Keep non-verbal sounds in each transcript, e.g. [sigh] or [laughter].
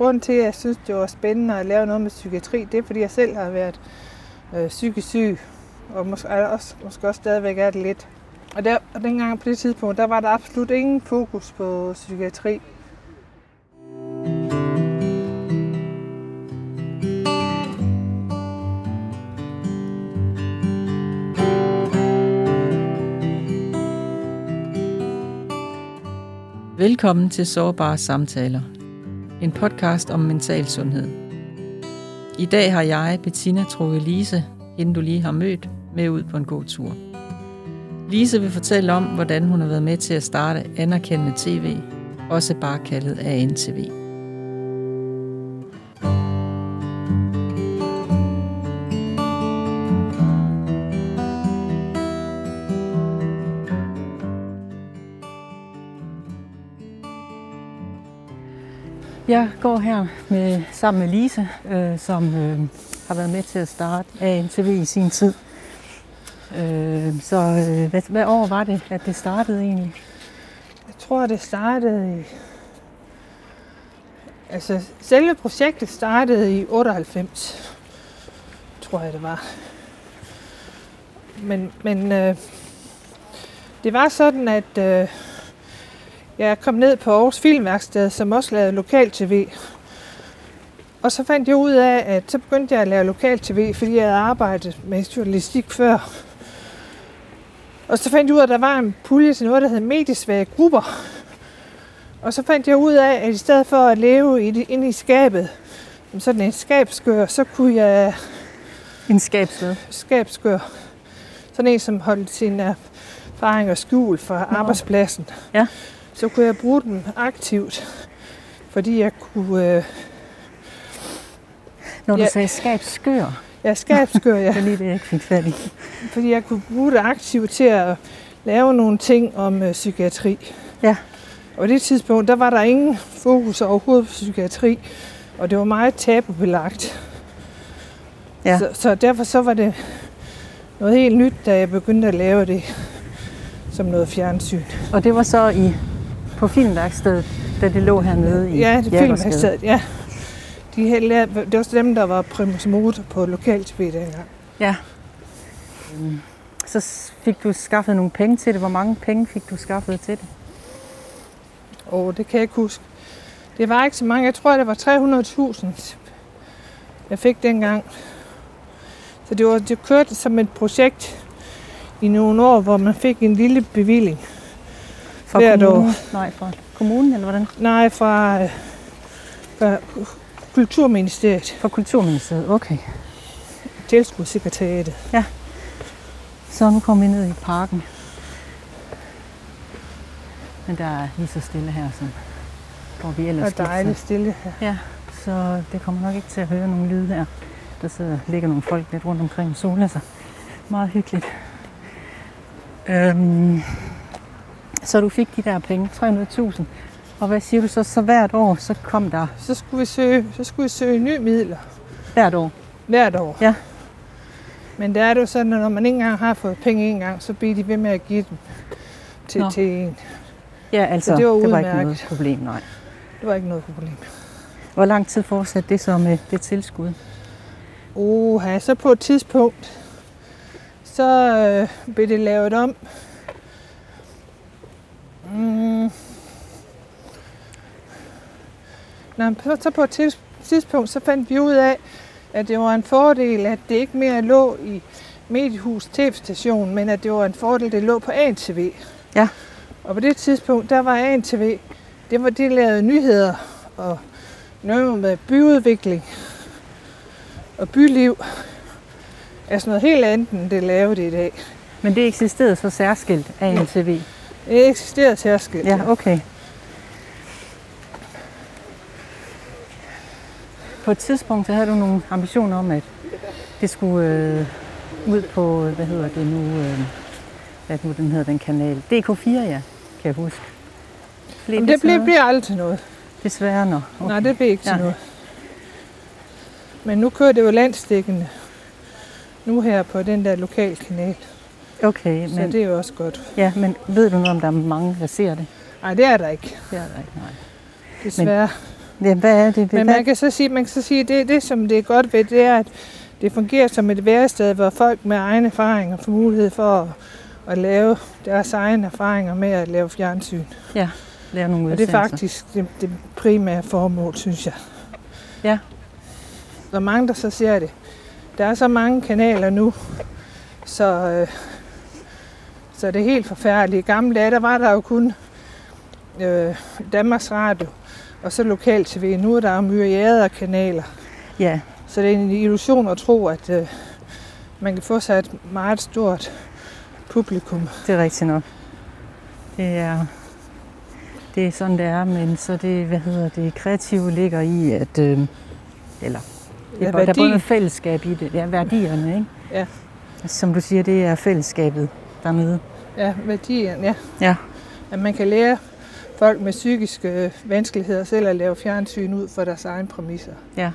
grund til, at jeg synes, det var spændende at lave noget med psykiatri, det er, fordi jeg selv har været øh, psykisk syg, og måske også, måske også stadigvæk er det lidt. Og, der, og dengang på det tidspunkt, der var der absolut ingen fokus på psykiatri. Velkommen til Sårbare Samtaler. En podcast om mental sundhed. I dag har jeg, Bettina Troge Lise, hende du lige har mødt, med ud på en god tur. Lise vil fortælle om, hvordan hun har været med til at starte Anerkendende TV, også bare kaldet ANTV. Jeg går her med, sammen med Lise, øh, som øh, har været med til at starte ANTV i sin tid. Øh, så øh, hvad, hvad år var det, at det startede egentlig? Jeg tror, det startede i... Altså, selve projektet startede i 98, tror jeg det var. Men, men øh, det var sådan, at øh, jeg kom ned på Aarhus Filmværksted, som også lavede lokal-tv. Og så fandt jeg ud af, at så begyndte jeg at lave lokal-tv, fordi jeg havde arbejdet med journalistik før. Og så fandt jeg ud af, at der var en pulje til noget, der hed mediesvage grupper. Og så fandt jeg ud af, at i stedet for at leve inde i skabet, sådan en skabskør, så kunne jeg... En skabskør? Skabskør. Sådan en, som holdt sine erfaringer skjult fra Nå. arbejdspladsen. Ja. Så kunne jeg bruge dem aktivt, fordi jeg kunne... Øh, Når du ja, sagde skabskør? Ja, skabskør, [laughs] ja. det er lige det, jeg ikke fik fat i. Fordi jeg kunne bruge det aktivt til at lave nogle ting om øh, psykiatri. Ja. Og på det tidspunkt, der var der ingen fokus overhovedet på psykiatri, og det var meget tabubelagt. Ja. Så, så derfor så var det noget helt nyt, da jeg begyndte at lave det som noget fjernsyn. Og det var så i på filmværkstedet, da det lå hernede i Ja, det filmværkstedet, ja. De her, det var også dem, der var primus motor på lokal tv dengang. Ja. Så fik du skaffet nogle penge til det. Hvor mange penge fik du skaffet til det? Åh, oh, det kan jeg ikke huske. Det var ikke så mange. Jeg tror, det var 300.000, jeg fik dengang. Så det, var, det kørte som et projekt i nogle år, hvor man fik en lille bevilling. Fra hvert kommunen? år. Nej, fra kommunen, eller hvordan? Nej, fra, fra Kulturministeriet. Fra Kulturministeriet, okay. Tilskudssekretariatet. Ja. Så nu kommer vi ned i parken. Men der er lige så stille her, som hvor vi ellers Og dejligt stille her. Ja, så det kommer nok ikke til at høre nogen lyde her. Der sidder, ligger nogle folk lidt rundt omkring solen, så meget hyggeligt. Øhm, så du fik de der penge, 300.000. Og hvad siger du så? Så hvert år, så kom der... Så skulle vi søge, så skulle vi søge nye midler. Hvert år? Hvert år. Ja. Men der er det jo sådan, at når man ikke engang har fået penge en gang, så bliver de ved med at give dem til, til en. Ja, altså, så det var, det var ikke noget problem, nej. Det var ikke noget problem. Hvor lang tid fortsatte det så med det tilskud? Oha, så på et tidspunkt, så øh, blev det lavet om Mm. Nå, så på et tidspunkt så fandt vi ud af, at det var en fordel, at det ikke mere lå i Mediehus TV-station, men at det var en fordel, det lå på ANTV. Ja. Og på det tidspunkt, der var ANTV, det var de lavede nyheder og noget med byudvikling og byliv. Altså noget helt andet, end det lavede i dag. Men det eksisterede så særskilt af ANTV? Ja. Det eksisterer særskilt. Ja, okay. På et tidspunkt så havde du nogle ambitioner om, at det skulle øh, ud på, hvad hedder det nu, øh, hvad nu den hedder, den kanal. DK4, ja, kan jeg huske. Blev det, det bliver, bliver aldrig til noget. Desværre, nå. Okay. Nej, det bliver ikke til ja. noget. Men nu kører det jo landstikkende. Nu her på den der lokalkanal. Okay, så men, det er jo også godt. Ja, men ved du noget, om der er mange, der ser det? Nej, det er der ikke. Det er der ikke, nej. Desværre. Ja, hvad er det? Men hvad? man kan så sige, man kan så sige det, det, som det er godt ved, det er, at det fungerer som et værested, hvor folk med egen erfaringer får mulighed for at, at lave deres egne erfaringer med at lave fjernsyn. Ja, lave nogle Og det er udsendelser. faktisk det, det primære formål, synes jeg. Ja. Der er mange, der så ser det. Der er så mange kanaler nu, så, øh, så det er helt forfærdeligt. I gamle dage, der var der jo kun øh, Danmarks Radio og så lokal tv. Nu er der jo myriader af kanaler. Ja, Så det er en illusion at tro, at øh, man kan få sig et meget stort publikum. det er rigtigt nok. Det er, det er sådan, det er, men så det, hvad hedder det, kreative ligger i, at, øh, eller, det Ja, er, der er både fællesskab i det, det er værdierne, ikke? Ja. Som du siger, det er fællesskabet dernede. Ja, værdien, ja. Ja. At man kan lære folk med psykiske øh, vanskeligheder selv at lave fjernsyn ud for deres egne præmisser. Ja.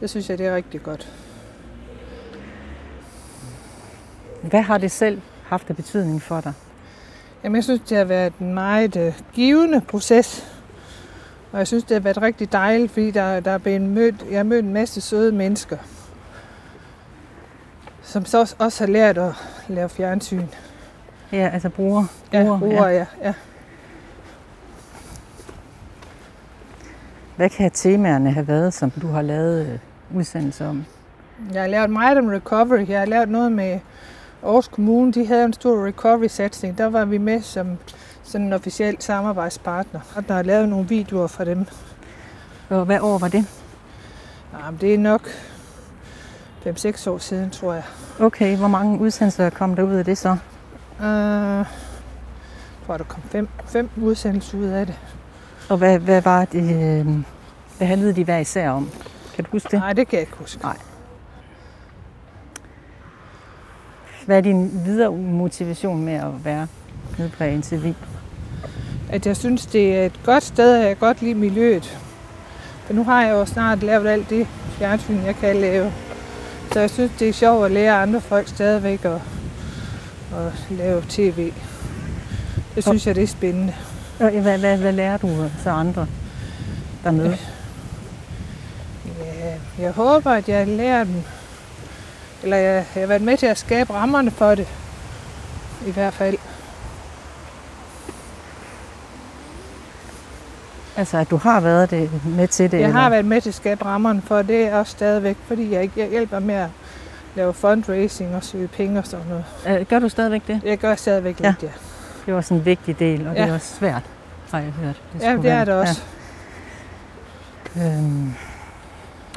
Det synes jeg, det er rigtig godt. Hvad har det selv haft af betydning for dig? Jamen, jeg synes, det har været en meget øh, givende proces. Og jeg synes, det har været rigtig dejligt, fordi der, der er blevet mødt, jeg har mødt en masse søde mennesker, som så også- har lært at lave fjernsyn. Ja, altså bruger. Ja, bruger, bruger, ja. ja. Hvad kan temaerne have været, som du har lavet øh, udsendelser om? Jeg har lavet meget om recovery. Jeg har lavet noget med Aarhus Kommune. De havde en stor recovery-satsning. Der var vi med som sådan en officiel samarbejdspartner. Og der har lavet nogle videoer for dem. Og hvad år var det? Jamen, det er nok 5-6 år siden, tror jeg. Okay, hvor mange udsendelser kom der ud af det så? Uh, jeg tror, der kom fem, fem udsendelser ud af det. Og hvad, hvad var det, øh, hvad handlede de hver især om? Kan du huske det? Nej, det kan jeg ikke huske. Nej. Hvad er din videre motivation med at være nede på NTV? At jeg synes, det er et godt sted, og jeg godt lide miljøet. For nu har jeg jo snart lavet alt det fjernsyn, jeg kan lave. Så jeg synes, det er sjovt at lære andre folk stadigvæk at, at lave tv. Det synes jeg, det er spændende. Og Hvad, hvad, hvad lærer du så andre dernede? Ja, jeg håber, at jeg lærer dem. Eller jeg, jeg har været med til at skabe rammerne for det. I hvert fald. Altså, at du har været det, med til det? Jeg eller? har været med til at skabe rammerne for det er også stadigvæk, fordi jeg, jeg hjælper med at lave fundraising og søge penge og sådan noget. Øh, Gør du stadigvæk det? Jeg gør stadigvæk Ja. lidt, ja. Det er også en vigtig del, og det Ja. er også svært, har jeg hørt. Ja, skulle det er være. det også. Ja. Øhm,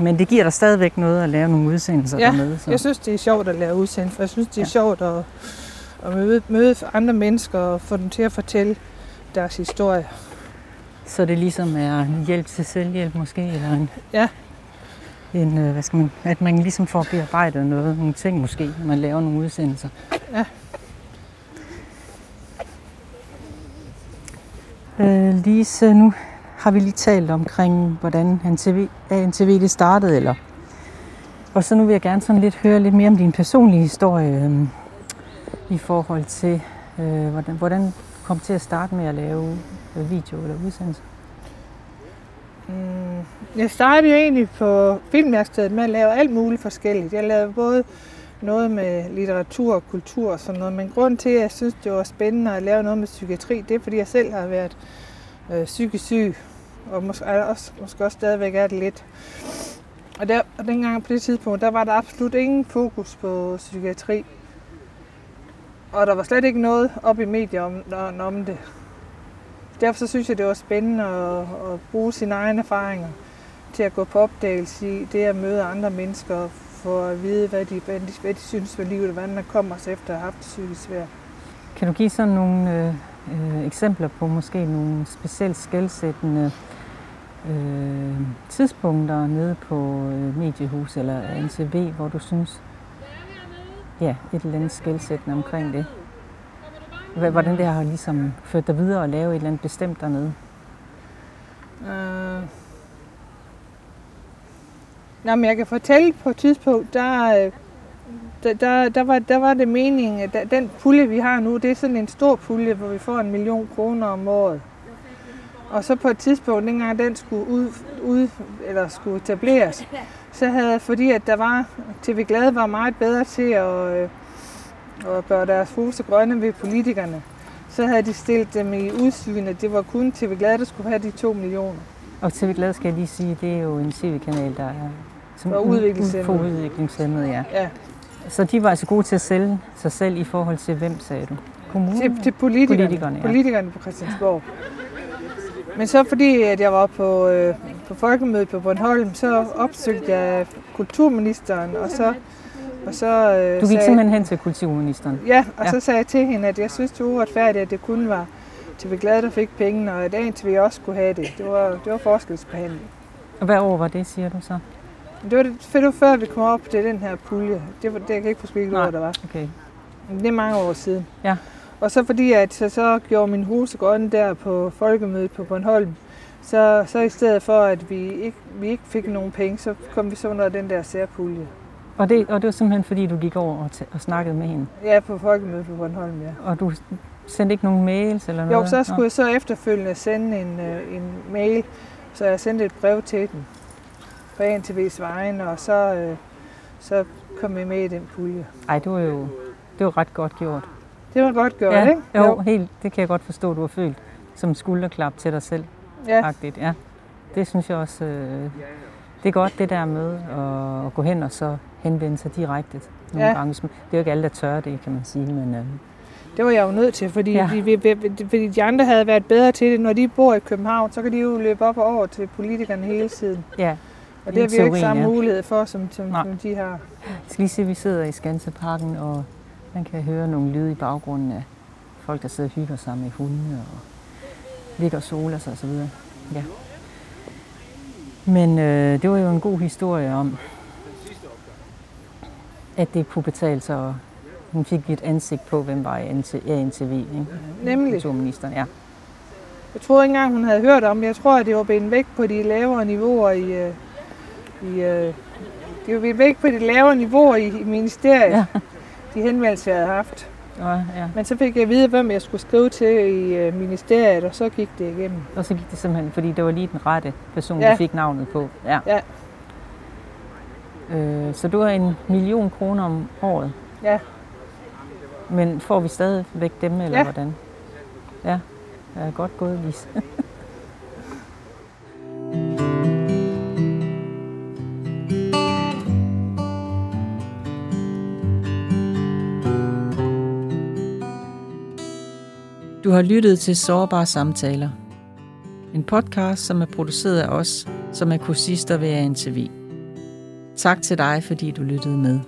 men det giver dig stadigvæk noget at lave nogle udsendelser Ja, dernede. Så. Jeg synes, det er sjovt at lave udsendelser, for jeg synes, det er Ja. ja. sjovt at, at møde, møde andre mennesker og få dem til at fortælle deres historie. Så det ligesom er en hjælp til selvhjælp måske, eller en, Ja. en øh, hvad skal man, at man ligesom får bearbejdet noget, nogle ting måske, når man laver nogle udsendelser. Ja. Øh, Lise, nu har vi lige talt omkring, hvordan NTV, ANTV det startede, eller og så nu vil jeg gerne sådan lidt høre lidt mere om din personlige historie øh, i forhold til, øh, hvordan, hvordan kom til at starte med at lave øh, video eller udsendelse. Mm, Jeg startede jo egentlig på filmværkstedet med at lave alt muligt forskelligt. Jeg lavede både noget med litteratur og kultur og sådan noget, men grund til, at jeg synes, det var spændende at lave noget med psykiatri, det er, fordi jeg selv har været øh, psykisk syg, og måske er også, måske også stadigvæk er det lidt. Og, der, og dengang på det tidspunkt, der var der absolut ingen fokus på psykiatri. Og der var slet ikke noget op i medier om, om, om det. Derfor så synes jeg, det var spændende at, at bruge sine egne erfaringer til at gå på opdagelse i det at møde andre mennesker og få at vide, hvad de, hvad de, hvad de synes for livet, og hvordan man kommer sig efter at have haft det psykisk svært. Kan du give sådan nogle øh, øh eksempler på måske nogle specielt skældsættende øh, tidspunkter nede på øh, Mediehus eller NCV, hvor du synes, ja, et eller andet skældsættende omkring det? Hvordan det har ligesom ført dig videre at lave et eller andet bestemt dernede? Øh. Nå, men jeg kan fortælle på et tidspunkt, der, øh, der, der, der, var, der var det meningen, at den pulje, vi har nu, det er sådan en stor pulje, hvor vi får en million kroner om året. Og så på et tidspunkt, dengang den skulle ud, ud eller skulle etableres, så havde, fordi at der var, TV Glade var meget bedre til at, øh, at gøre deres huse grønne ved politikerne, så havde de stillet dem i udsyn, at det var kun TV Glade, der skulle have de 2 millioner. Og TV Glad skal jeg lige sige, det er jo en tv-kanal, der er som For udviklingshæmmede. For udviklingshemmede, ja. Ja, Så de var altså gode til at sælge sig selv i forhold til hvem, sagde du? Kommunen? til, til politikerne, Politikerne, ja. politikerne på Christiansborg. Men så fordi at jeg var på, øh, på folkemødet på Bornholm, så opsøgte jeg kulturministeren, og så, og så øh, Du gik sagde, simpelthen hen til kulturministeren. Ja, og Ja. så sagde jeg til hende, at jeg synes, det var uretfærdigt, at det kun var TV Glade, der fik pengene, og at ANTV også skulle have det. Det var, det var forskelsbehandling. Og hvad år var det, siger du så? Det var, det, for det var før, vi kom op til den her pulje. Det, var, det jeg kan ikke huske, hvilket år der var. Okay. Det er mange år siden. Ja. Og så fordi at jeg så gjorde min huse grønne der på folkemødet på Bornholm, så, så i stedet for, at vi ikke, vi ikke fik nogen penge, så kom vi så under den der særpulje. Og det, og det var simpelthen fordi, du gik over og, og snakkede med hende. Ja, på folkemødet på Bornholm, ja. Og du sendte ikke nogen mails eller noget? Jo, så skulle jeg så efterfølgende sende en, øh, en mail, så jeg sendte et brev til den på ANTV's vegne, og så, øh, så kom vi med i den pulje. Ej, det var jo det var ret godt gjort. Det var godt gjort, ja, ikke? Jo, jo, helt. Det kan jeg godt forstå, du har følt som skulderklap til dig selv. Ja, Agtigt, ja. Det synes jeg også, øh, det er godt det der med at, at gå hen og så henvende sig direkte nogle Ja. gange. Det er jo ikke alle, der tør det, kan man sige, men øh, det var jeg jo nødt til, fordi, Ja. de, fordi de andre havde været bedre til det. Når de bor i København, så kan de jo løbe op og over til politikerne hele tiden. ja. Og det har vi jo ikke samme ja. mulighed for, som, som, Nej. som de har. Jeg skal lige se, at vi sidder i Skanseparken, og man kan høre nogle lyde i baggrunden af folk, der sidder og hygger sig med hunde og ligger og soler sig osv. Ja. Men øh, det var jo en god historie om, at det kunne betale sig, og hun fik et ansigt på, hvem var ANTV, ikke? Nemlig. Kulturministeren, ja. Jeg troede ikke engang, hun havde hørt om det. Jeg tror, at det var blevet væk på de lavere niveauer i... øh, i øh, det var blevet væk på de lavere niveauer i, i ministeriet, Ja. Ja. de henvendelser, jeg havde haft. Og, ja. Men så fik jeg at vide, hvem jeg skulle skrive til i øh, ministeriet, og så gik det igennem. og så gik det simpelthen, fordi det var lige den rette person, Ja. du fik navnet på. Ja. Ja. Øh, så du har en million kroner om året. Ja. Men får vi stadig væk dem, eller Ja. hvordan? Ja, ja godt gået, Lise. [laughs] Du har lyttet til Sårbare Samtaler. En podcast, som er produceret af os, som er kursister ved ANTV. Tak til dig, fordi du lyttede med.